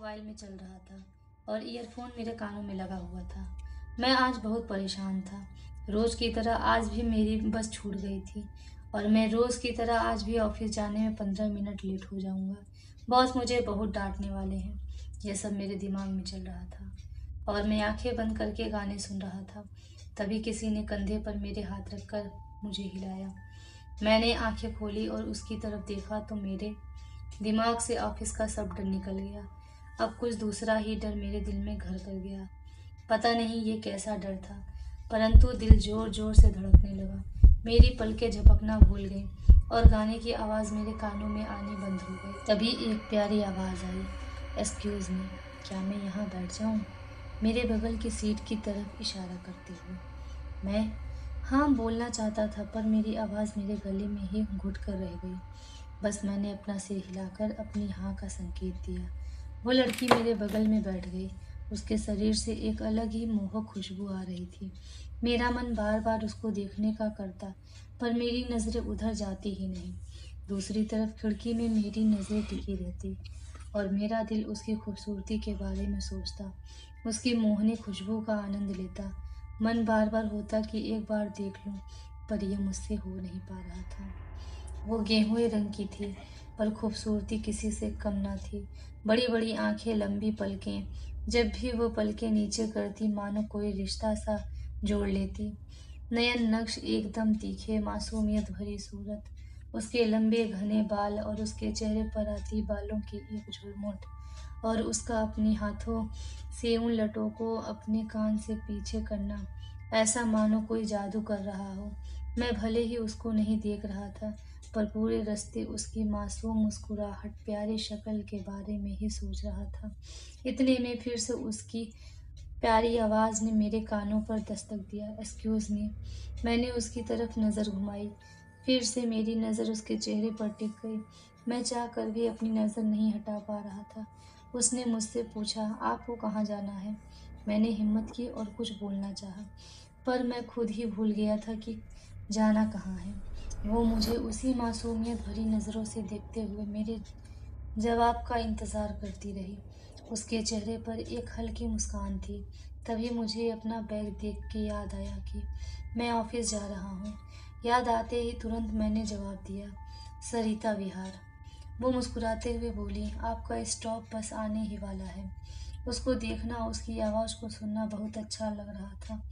Mobile में चल रहा था और ईयरफोन मेरे कानों में लगा हुआ था। मैं आज बहुत परेशान था। रोज़ की तरह आज भी मेरी बस छूट गई थी और मैं रोज़ की तरह आज भी ऑफ़िस जाने में पंद्रह मिनट लेट हो जाऊँगा। बॉस मुझे बहुत डांटने वाले हैं। यह सब मेरे दिमाग में चल रहा था और मैं आँखें बंद करके गाने सुन रहा था। तभी किसी ने कंधे पर मेरे हाथ रखकर मुझे हिलाया। मैंने आँखें खोली और उसकी तरफ़ देखा तो मेरे दिमाग से ऑफ़िस का सब डर निकल गया। अब कुछ दूसरा ही डर मेरे दिल में घर कर गया। पता नहीं ये कैसा डर था, परंतु दिल ज़ोर ज़ोर से धड़कने लगा। मेरी पलकें झपकना भूल गई और गाने की आवाज़ मेरे कानों में आनी बंद हो गई। तभी एक प्यारी आवाज़ आई एक्सक्यूज़ मी क्या मैं यहाँ बैठ जाऊँ? मेरे बगल की सीट की तरफ़ इशारा करते हुए मैं हाँ बोलना चाहता था, पर मेरी आवाज़ मेरे गले में ही घुट कर रह गई। बस मैंने अपना सिर हिलाकर अपनी हाँ का संकेत दिया। वो लड़की मेरे बगल में बैठ गई। उसके शरीर से एक अलग ही मोहक खुशबू आ रही थी। मेरा मन बार बार उसको देखने का करता, पर मेरी नज़रें उधर जाती ही नहीं। दूसरी तरफ़ खिड़की में मेरी नज़रें टिकी रहती, और मेरा दिल उसकी खूबसूरती के बारे में सोचता। उसकी मोहनी खुशबू का आनंद लेता। मन बार बार होता कि एक बार देख लूँ, पर यह मुझसे हो नहीं पा रहा था। वो गेहुए रंग की थी। पर खूबसूरती किसी से कम ना थी। बड़ी बड़ी आँखें लंबी पलकें, जब भी वो पलकें नीचे करती, मानो कोई रिश्ता सा जोड़ लेती। नयन नक्श एकदम तीखे, मासूमियत भरी सूरत। उसके लंबे घने बाल और उसके चेहरे पर आती बालों की एक झुरमुट और उसका अपने हाथों से उन लटों को अपने कान से पीछे करना, ऐसा मानो कोई जादू कर रहा हो। मैं भले ही उसको नहीं देख रहा था पर पूरे रास्ते उसकी मासूम मुस्कुराहट, प्यारी शक्ल के बारे में ही सोच रहा था। इतने में फिर से उसकी प्यारी आवाज़ ने मेरे कानों पर दस्तक दिया। एक्सक्यूज़ मी मैंने उसकी तरफ़ नज़र घुमाई। फिर से मेरी नज़र उसके चेहरे पर टिक गई। मैं चाह कर भी अपनी नज़र नहीं हटा पा रहा था। उसने मुझसे पूछा, आपको कहाँ जाना है? मैंने हिम्मत की और कुछ बोलना चाहा। पर मैं खुद ही भूल गया था कि जाना कहाँ है। वो मुझे उसी मासूमियत भरी नज़रों से देखते हुए मेरे जवाब का इंतज़ार करती रही। उसके चेहरे पर एक हल्की मुस्कान थी। तभी मुझे अपना बैग देख के याद आया कि मैं ऑफ़िस जा रहा हूँ। याद आते ही तुरंत मैंने जवाब दिया, सरिता विहार। वो मुस्कुराते हुए बोली, आपका स्टॉप बस आने ही वाला है। उसको देखना, उसकी आवाज़ को सुनना बहुत अच्छा लग रहा था।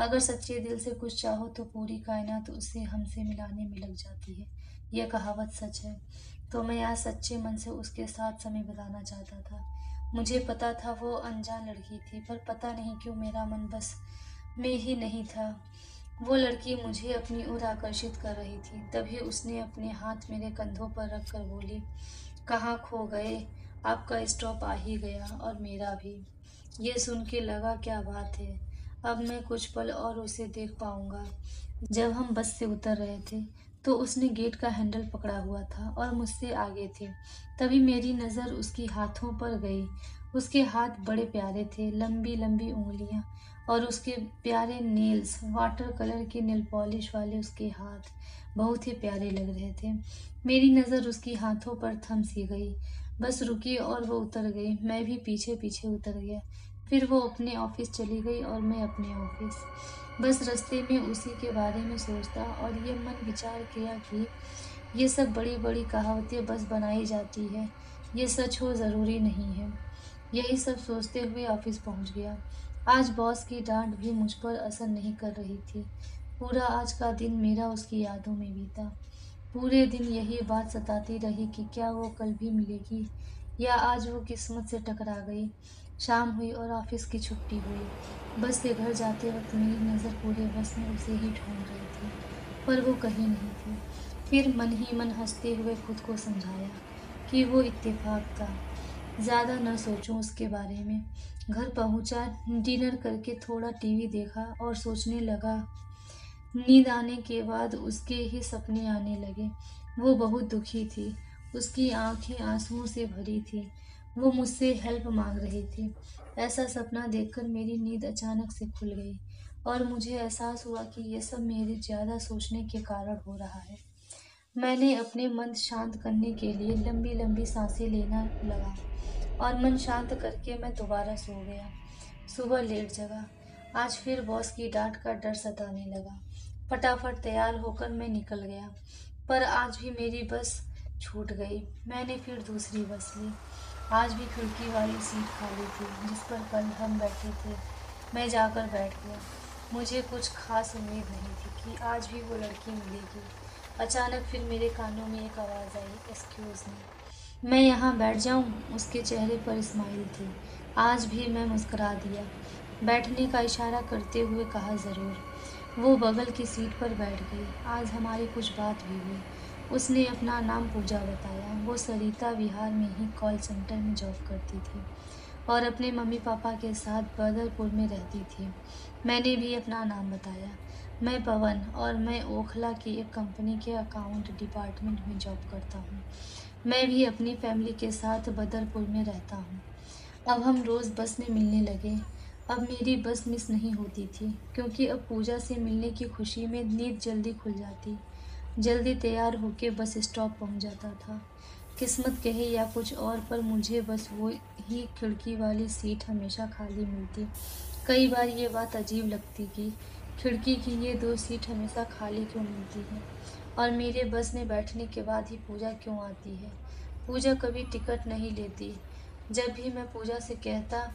अगर सच्चे दिल से कुछ चाहो तो पूरी कायनात तो उसे हमसे मिलाने में लग जाती है। यह कहावत सच है। तो मैं आज सच्चे मन से उसके साथ समय बिताना चाहता था। मुझे पता था वो अनजान लड़की थी, पर पता नहीं क्यों मेरा मन बस में ही नहीं था। वो लड़की मुझे अपनी ओर आकर्षित कर रही थी। तभी उसने अपने हाथ मेरे कंधों पर रख कर बोली, कहाँ खो गए? आपका स्टॉप आ ही गया और मेरा भी। ये सुन के लगा, क्या बात है? अब मैं कुछ पल और उसे देख पाऊँगा। जब हम बस से उतर रहे थे तो उसने गेट का हैंडल पकड़ा हुआ था और मुझसे आगे थे। तभी मेरी नज़र उसकी हाथों पर गई। उसके हाथ बड़े प्यारे थे, लंबी लंबी उंगलियाँ और उसके प्यारे नेल्स वाटर कलर के नेल पॉलिश वाले उसके हाथ बहुत ही प्यारे लग रहे थे। मेरी नज़र उसकी हाथों पर थम सी गई। बस रुकी और वो उतर गई। मैं भी पीछे पीछे उतर गया। फिर वो अपने ऑफ़िस चली गई और मैं अपने ऑफ़िस। बस रास्ते में उसी के बारे में सोचता और ये मन विचार किया कि ये सब बड़ी बड़ी कहावतें बस बनाई जाती है। ये सच हो ज़रूरी नहीं है। यही सब सोचते हुए ऑफ़िस पहुँच गया। आज बॉस की डांट भी मुझ पर असर नहीं कर रही थी। पूरा आज का दिन मेरा उसकी यादों में बीता। पूरे दिन यही बात सताती रही कि क्या वो कल भी मिलेगी या आज वो किस्मत से टकरा गई। शाम हुई और ऑफ़िस की छुट्टी हुई। बस से घर जाते वक्त मेरी नज़र पूरे बस में उसे ही ढूंढ रही थी, पर वो कहीं नहीं थी। फिर मन ही मन हँसते हुए खुद को समझाया कि वो इत्तेफाक था। ज़्यादा न सोचूं उसके बारे में। घर पहुँचा, डिनर करके थोड़ा टीवी देखा और सोचने लगा। नींद आने के बाद उसके ही सपने आने लगे। वो बहुत दुखी थी। उसकी आँखें आंसुओं से भरी थी। वो मुझसे हेल्प मांग रही थी। ऐसा सपना देखकर मेरी नींद अचानक से खुल गई और मुझे एहसास हुआ कि यह सब मेरे ज़्यादा सोचने के कारण हो रहा है। मैंने अपने मन शांत करने के लिए लंबी लंबी साँसें लेना लगा और मन शांत करके मैं दोबारा सो गया। सुबह लेट जगा। आज फिर बॉस की डांट का डर सताने लगा। फटाफट तैयार होकर मैं निकल गया। पर आज भी मेरी बस छूट गई। मैंने फिर दूसरी बस ली। आज भी खिड़की वाली सीट खाली थी, जिस पर कल हम बैठे थे। मैं जाकर बैठ गया। मुझे कुछ खास उम्मीद नहीं थी कि आज भी वो लड़की मिलेगी। अचानक फिर मेरे कानों में एक आवाज़ आई एक्सक्यूज़ मी मैं यहाँ बैठ जाऊँ? उसके चेहरे पर स्माइल थी। आज भी मैं मुस्करा दिया। बैठने का इशारा करते हुए कहा, ज़रूर. वो बगल की सीट पर बैठ गई। आज हमारी कुछ बात भी हुई। उसने अपना नाम पूजा बताया। वो सरिता विहार में ही कॉल सेंटर में जॉब करती थी और अपने मम्मी पापा के साथ बदरपुर में रहती थी। मैंने भी अपना नाम बताया। मैं पवन और मैं ओखला की एक कंपनी के अकाउंट डिपार्टमेंट में जॉब करता हूँ। मैं भी अपनी फैमिली के साथ बदरपुर में रहता हूँ। अब हम रोज़ बस में मिलने लगे। अब मेरी बस मिस नहीं होती थी, क्योंकि अब पूजा से मिलने की खुशी में नींद जल्दी खुल जाती। जल्दी तैयार होकर बस स्टॉप पहुँच जाता था। किस्मत कहे या कुछ और, पर मुझे बस वो ही खिड़की वाली सीट हमेशा खाली मिलती। कई बार ये बात अजीब लगती कि खिड़की की ये दो सीट हमेशा खाली क्यों मिलती है? और मेरे बस में बैठने के बाद ही पूजा क्यों आती है? पूजा कभी टिकट नहीं लेती। जब भी मैं पूजा से कहता,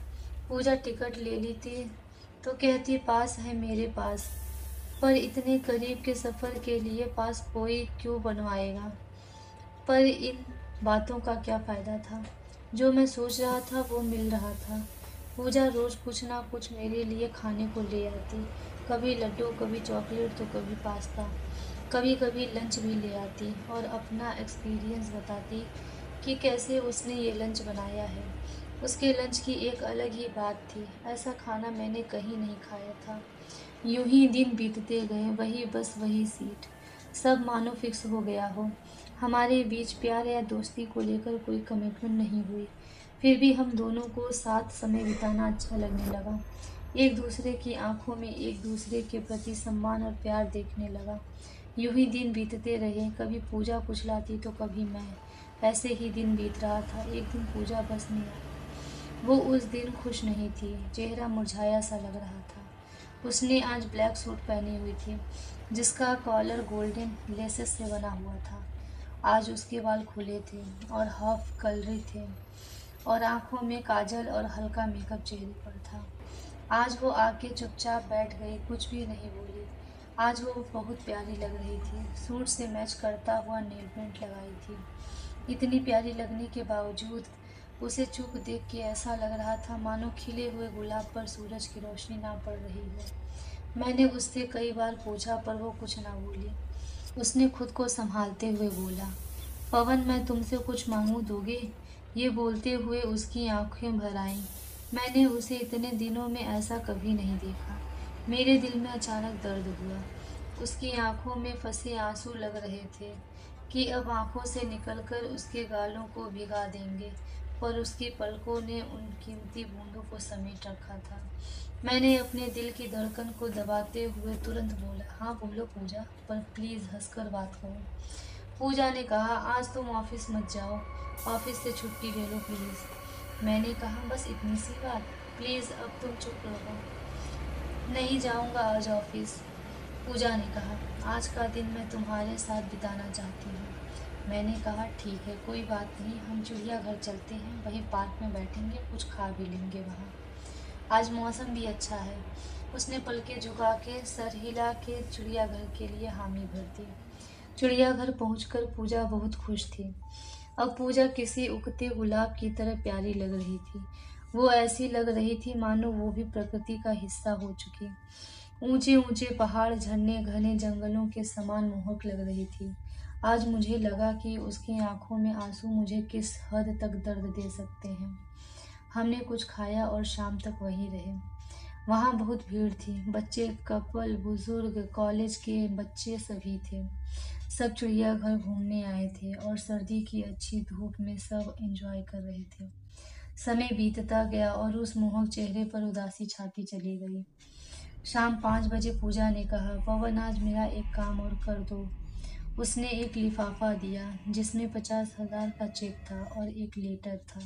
पूजा टिकट ले लेती तो कहती, पास है मेरे पास। पर इतने करीब के सफ़र के लिए पास कोई क्यों बनवाएगा? पर इन बातों का क्या फ़ायदा था? जो मैं सोच रहा था वो मिल रहा था। पूजा रोज़ कुछ ना कुछ मेरे लिए खाने को ले आती। कभी लड्डू, कभी चॉकलेट तो कभी पास्ता। कभी कभी लंच भी ले आती और अपना एक्सपीरियंस बताती कि कैसे उसने ये लंच बनाया है। उसके लंच की एक अलग ही बात थी। ऐसा खाना मैंने कहीं नहीं खाया था। यूँ ही दिन बीतते गए, वही बस वही सीट। सब मानो फिक्स हो गया हो। हमारे बीच प्यार या दोस्ती को लेकर कोई कमिटमेंट नहीं हुई। फिर भी हम दोनों को साथ समय बिताना अच्छा लगने लगा। एक दूसरे की आँखों में एक दूसरे के प्रति सम्मान और प्यार देखने लगा। यूँ ही दिन बीतते रहे, कभी पूजा कुछ लाती तो कभी मैं। ऐसे ही दिन बीत रहा था। एक दिन पूजा बस नहीं आई वो उस दिन खुश नहीं थी। चेहरा मुरझाया सा लग रहा था। उसने आज ब्लैक सूट पहनी हुई थी, जिसका कॉलर गोल्डन लेसेस से बना हुआ था। आज उसके बाल खुले थे और हाफ़ कलरी थे और आँखों में काजल और हल्का मेकअप चेहरे पर था। आज वो आके चुपचाप बैठ गई, कुछ भी नहीं बोली। आज वो बहुत प्यारी लग रही थी। सूट से मैच करता हुआ नेल पेंट लगाई थी। इतनी प्यारी लगने के बावजूद उसे चुप देख के ऐसा लग रहा था मानो खिले हुए गुलाब पर सूरज की रोशनी ना पड़ रही हो। मैंने उससे कई बार पूछा, पर वो कुछ ना बोली। उसने खुद को संभालते हुए बोला, पवन, मैं तुमसे कुछ मांगू दोगे? ये बोलते हुए उसकी आँखें भर आईं। मैंने उसे इतने दिनों में ऐसा कभी नहीं देखा। मेरे दिल में अचानक दर्द हुआ। उसकी आँखों में फंसे आँसू लग रहे थे कि अब आँखों से निकलकर उसके गालों को भिगा देंगे। पर उसकी पलकों ने उन कीमती बूंदों को समेट रखा था। मैंने अपने दिल की धड़कन को दबाते हुए तुरंत बोला हाँ बोलो पूजा, पर प्लीज़ हंसकर बात करो। पूजा ने कहा, आज तुम ऑफ़िस मत जाओ ऑफ़िस से छुट्टी ले लो प्लीज़ मैंने कहा, बस इतनी सी बात प्लीज़ अब तुम चुप रहो। नहीं जाऊँगा आज ऑफ़िस पूजा ने कहा, आज का दिन मैं तुम्हारे साथ बिताना चाहती हूँ। मैंने कहा, ठीक है, कोई बात नहीं, हम चिड़ियाघर चलते हैं, वहीं पार्क में बैठेंगे, कुछ खा भी लेंगे वहाँ। आज मौसम भी अच्छा है। उसने पलके झुका के सर हिला के चिड़ियाघर के लिए हामी भर दी। चिड़ियाघर पहुंचकर पूजा बहुत खुश थी। अब पूजा किसी उगते गुलाब की तरह प्यारी लग रही थी। वो ऐसी लग रही थी, मानो वो भी प्रकृति का हिस्सा हो चुकी। ऊँचे ऊँचे पहाड़, झरने, घने जंगलों के समान मोहक लग रही थी। आज मुझे लगा कि उसकी आँखों में आँसू मुझे किस हद तक दर्द दे सकते हैं। हमने कुछ खाया और शाम तक वहीं रहे। वहाँ बहुत भीड़ थी। बच्चे, कपल, बुज़ुर्ग, कॉलेज के बच्चे सभी थे। सब चिड़ियाघर घूमने आए थे और सर्दी की अच्छी धूप में सब एंजॉय कर रहे थे। समय बीतता गया और उस मोहक चेहरे पर उदासी छाती चली गई। शाम पाँच बजे पूजा ने कहा, पवन, आज मेरा एक काम और कर दो। उसने एक लिफाफा दिया, जिसमें पचास हज़ार का चेक था और एक लेटर था।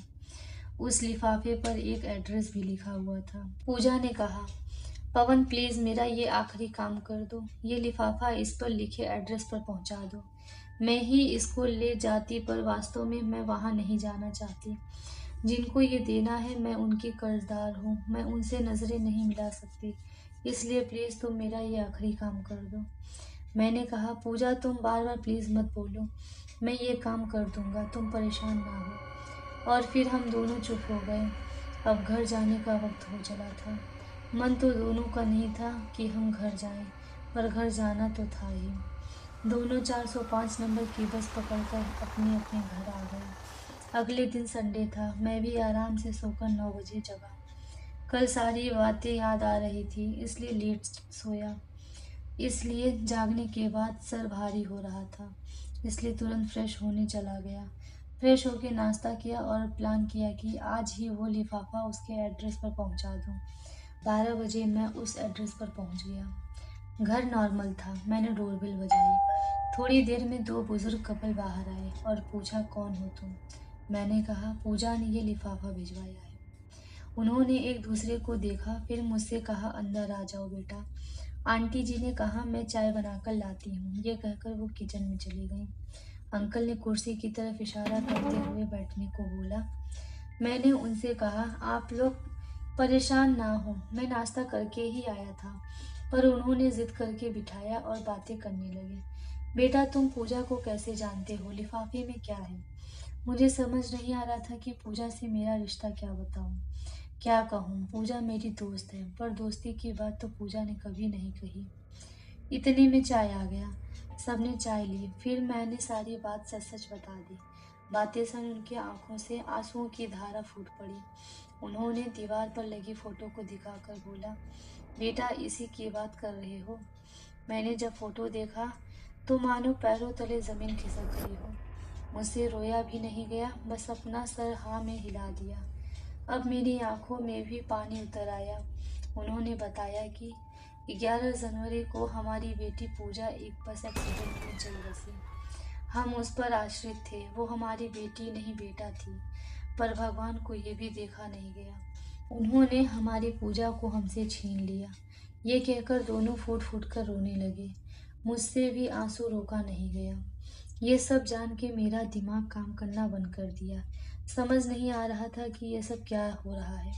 उस लिफाफे पर एक एड्रेस भी लिखा हुआ था। पूजा ने कहा, पवन, प्लीज़ मेरा ये आखिरी काम कर दो। ये लिफाफा इस पर लिखे एड्रेस पर पहुँचा दो। मैं ही इसको ले जाती, पर वास्तव में मैं वहाँ नहीं जाना चाहती। जिनको ये देना है, मैं उनकी कर्जदार हूँ। मैं उनसे नज़रें नहीं मिला सकती। इसलिए प्लीज़ तुम मेरा ये आखिरी काम कर दो। मैंने कहा, पूजा, तुम बार बार प्लीज़ मत बोलो। मैं ये काम कर दूँगा, तुम परेशान ना हो। और फिर हम दोनों चुप हो गए। अब घर जाने का वक्त हो चला था। मन तो दोनों का नहीं था कि हम घर जाएँ, पर घर जाना तो था ही। दोनों 405 नंबर की बस पकड़कर अपने अपने घर आ गए। अगले दिन संडे था। मैं भी आराम से सोकर नौ बजे जगा। कल सारी बातें याद आ रही थी, इसलिए लेट सोया। इसलिए जागने के बाद सर भारी हो रहा था, इसलिए तुरंत फ्रेश होने चला गया। फ्रेश होकर नाश्ता किया और प्लान किया कि आज ही वो लिफाफा उसके एड्रेस पर पहुँचा दूँ। बारह बजे मैं उस एड्रेस पर पहुँच गया। घर नॉर्मल था, मैंने डोरबेल बजाई। थोड़ी देर में दो बुज़ुर्ग कपल बाहर आए और पूछा, कौन हो तुम? मैंने कहा, पूजा ने ये लिफाफा भिजवाया है। उन्होंने एक दूसरे को देखा, फिर मुझसे कहा, अंदर आ जाओ बेटा। आंटी जी ने कहा, मैं चाय बनाकर लाती हूँ। ये कहकर वो किचन में चली गई अंकल ने कुर्सी की तरफ़ इशारा करते हुए बैठने को बोला। मैंने उनसे कहा, आप लोग परेशान ना हो, मैं नाश्ता करके ही आया था। पर उन्होंने जिद करके बिठाया और बातें करने लगे। बेटा, तुम पूजा को कैसे जानते हो? लिफाफे में क्या है? मुझे समझ नहीं आ रहा था कि पूजा से मेरा रिश्ता क्या बताऊँ। क्या कहूँ? पूजा मेरी दोस्त है, पर दोस्ती की बात तो पूजा ने कभी नहीं कही। इतने में चाय आ गया। सबने चाय ली। फिर मैंने सारी बात सच सच बता दी। बातें सुन उनकी आँखों से आंसुओं की धारा फूट पड़ी। उन्होंने दीवार पर लगी फ़ोटो को दिखाकर बोला, बेटा, इसी की बात कर रहे हो? मैंने जब फ़ोटो देखा तो मानो पैरों तले ज़मीन खिसक गई हो। मुझसे रोया भी नहीं गया, बस अपना सर हाँ में हिला दिया। अब मेरी आँखों में भी पानी उतर आया। उन्होंने बताया कि 11 जनवरी को हमारी बेटी पूजा एक बस एक्सीडेंट में चल बसी हम उस पर आश्रित थे। वो हमारी बेटी नहीं, बेटा थी। पर भगवान को ये भी देखा नहीं गया। उन्होंने हमारी पूजा को हमसे छीन लिया। ये कहकर दोनों फूट फूट कर रोने लगे। मुझसे भी आँसू रोका नहीं गया। ये सब जान के मेरा दिमाग काम करना बंद कर दिया। समझ नहीं आ रहा था कि यह सब क्या हो रहा है।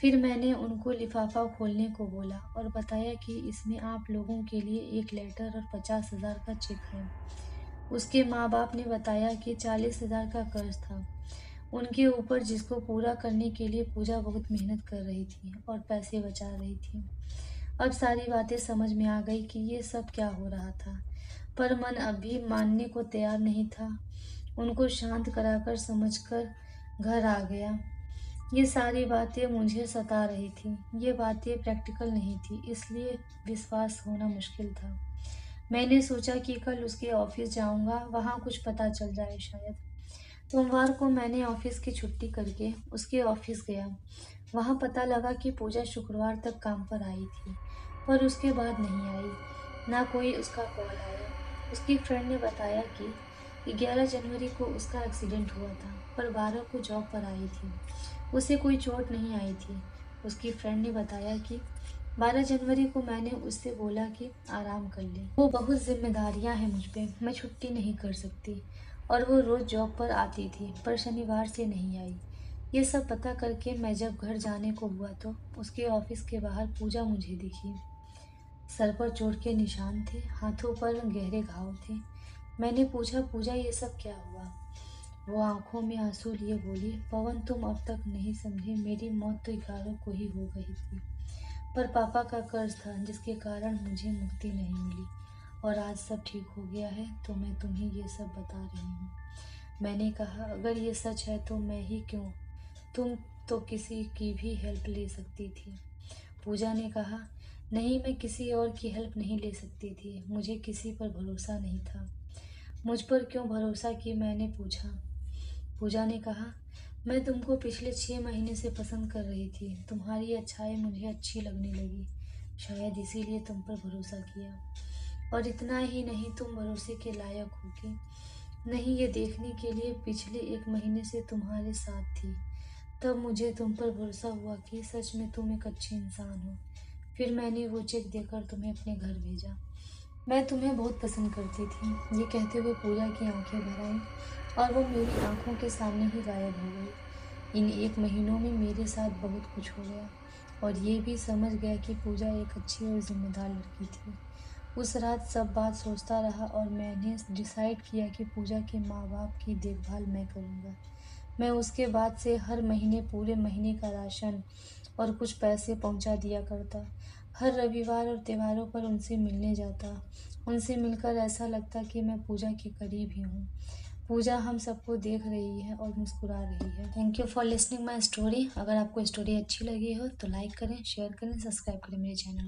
फिर मैंने उनको लिफाफा खोलने को बोला और बताया कि इसमें आप लोगों के लिए एक लेटर और पचास हज़ार का चेक है। उसके माँ बाप ने बताया कि चालीस हज़ार का कर्ज था। उनके ऊपर जिसको पूरा करने के लिए पूजा बहुत मेहनत कर रही थी और पैसे बचा रही थी। अब सारी बातें समझ में आ गई कि ये सब क्या हो रहा था। पर मन अभी मानने को तैयार नहीं था। उनको शांत कराकर, समझकर घर आ गया। ये सारी बातें मुझे सता रही थी। ये बातें प्रैक्टिकल नहीं थी, इसलिए विश्वास होना मुश्किल था। मैंने सोचा कि कल उसके ऑफ़िस जाऊँगा, वहाँ कुछ पता चल जाए शायद। सोमवार को मैंने ऑफ़िस की छुट्टी करके उसके ऑफ़िस गया। वहाँ पता लगा कि पूजा शुक्रवार तक काम पर आई थी, पर उसके बाद नहीं आई। ना कोई उसका कॉल आया। उसकी फ्रेंड ने बताया कि 11 जनवरी को उसका एक्सीडेंट हुआ था, पर 12 को जॉब पर आई थी। उसे कोई चोट नहीं आई थी। उसकी फ्रेंड ने बताया कि 12 जनवरी को मैंने उससे बोला कि आराम कर ले। वो बहुत जिम्मेदारियाँ हैं मुझ पर मैं छुट्टी नहीं कर सकती। और वो रोज़ जॉब पर आती थी, पर शनिवार से नहीं आई। ये सब पता करके मैं जब घर जाने को हुआ तो उसके ऑफ़िस के बाहर पूजा मुझे दिखी। सर पर चोट के निशान थे, हाथों पर गहरे घाव थे। मैंने पूछा, पूजा, ये सब क्या हुआ? वो आँखों में आँसू लिए बोली, पवन, तुम अब तक नहीं समझे, मेरी मौत तो ग्यारह को ही हो गई थी। पर पापा का कर्ज था, जिसके कारण मुझे मुक्ति नहीं मिली। और आज सब ठीक हो गया है तो मैं तुम्हें ये सब बता रही हूँ। मैंने कहा, अगर ये सच है तो मैं ही क्यों? तुम तो किसी की भी हेल्प ले सकती थी। पूजा ने कहा, नहीं, मैं किसी और की हेल्प नहीं ले सकती थी। मुझे किसी पर भरोसा नहीं था। मुझ पर क्यों भरोसा कि मैंने पूछा। पूजा ने कहा, मैं तुमको पिछले छः महीने से पसंद कर रही थी। तुम्हारी अच्छाई मुझे अच्छी लगने लगी। शायद इसीलिए तुम पर भरोसा किया। और इतना ही नहीं, तुम भरोसे के लायक होगी नहीं ये देखने के लिए पिछले एक महीने से तुम्हारे साथ थी। तब मुझे तुम पर भरोसा हुआ कि सच में तुम एक अच्छे इंसान हो। फिर मैंने वो चेक देकर तुम्हें अपने घर भेजा। मैं तुम्हें बहुत पसंद करती थी। ये कहते हुए पूजा की आँखें भर आई और वो मेरी आँखों के सामने ही गायब हो गई। इन एक महीनों में मेरे साथ बहुत कुछ हो गया और ये भी समझ गया कि पूजा एक अच्छी और जिम्मेदार लड़की थी। उस रात सब बात सोचता रहा और मैंने डिसाइड किया कि पूजा के माँ बाप की देखभाल मैं करूँगा। मैं उसके बाद से हर महीने पूरे महीने का राशन और कुछ पैसे पहुँचा दिया करता। हर रविवार और त्योहारों पर उनसे मिलने जाता। उनसे मिलकर ऐसा लगता कि मैं पूजा के करीब ही हूँ। पूजा हम सबको देख रही है और मुस्कुरा रही है। Thank you for listening my story अगर आपको स्टोरी अच्छी लगी हो तो लाइक करें शेयर करें सब्सक्राइब करें मेरे चैनल